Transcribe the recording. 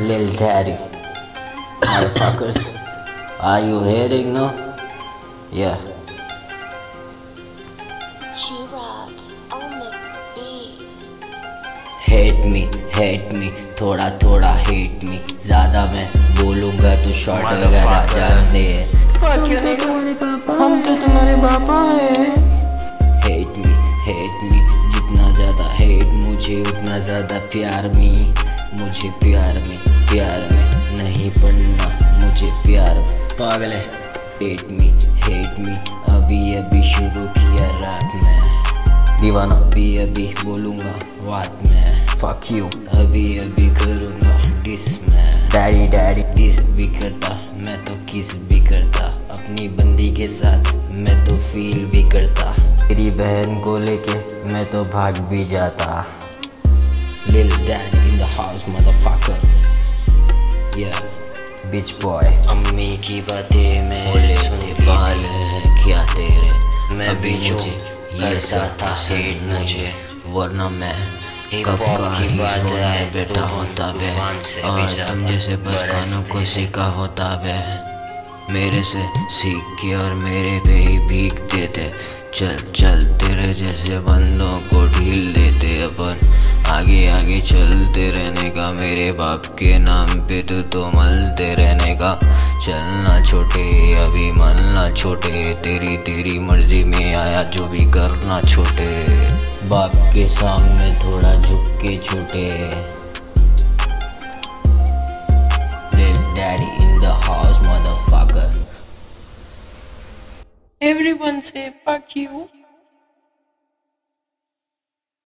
Lil Daddy. Motherfuckers. Are you hearing now? Yeah. Chirag on the beat. Hate me, hate me, थोड़ा थोड़ा hate me. ज़्यादा मैं बोलूँगा तो शॉर्ट वगैरह जान दे. हम तो तुम्हारे पापा हम तो हैं Hate me, hate me, जितना ज़्यादा hate मुझे उतना ज़्यादा प्यार में. मुझे प्यार में, प्यार में नहीं पढ़ना मुझे प्यार पागल है. Hate me, hate me, अभी अभी शुरू किया रात में. दीवाना। अभी अभी बोलूँगा बात में। फक यू अभी अभी करूँगा डिस में। डैडी डैडी डिस भी करता मैं तो किस भी करता। अपनी बंदी के साथ मैं तो फील भी करता। तेरी बहन को लेके मैं तो भाग भी जाता। Lil dad in the house motherfucker yeah. Bitch boy. अम्मी की बातें मैं बोले थे बाल है क्या तेरे मैं अभी मुझे ये सब पसंद नहीं। वरना मैं कब का ही बात में बैठा होता बे भी और तुम जैसे बस कानों को सीखा होता बे मेरे से सीख के और मेरे पे ही भीगते थे चल चल तेरे जैसे बंदों को ढील देते अपन मेरे बाप के नाम पे तू तो मलते रहने का चलना छोटे, अभी मलना छोटे। तेरी तेरी मर्ज़ी में आया जो भी करना छोटे। बाप के सामने थोड़ा झुक के छोटे. Everyone say, fuck you.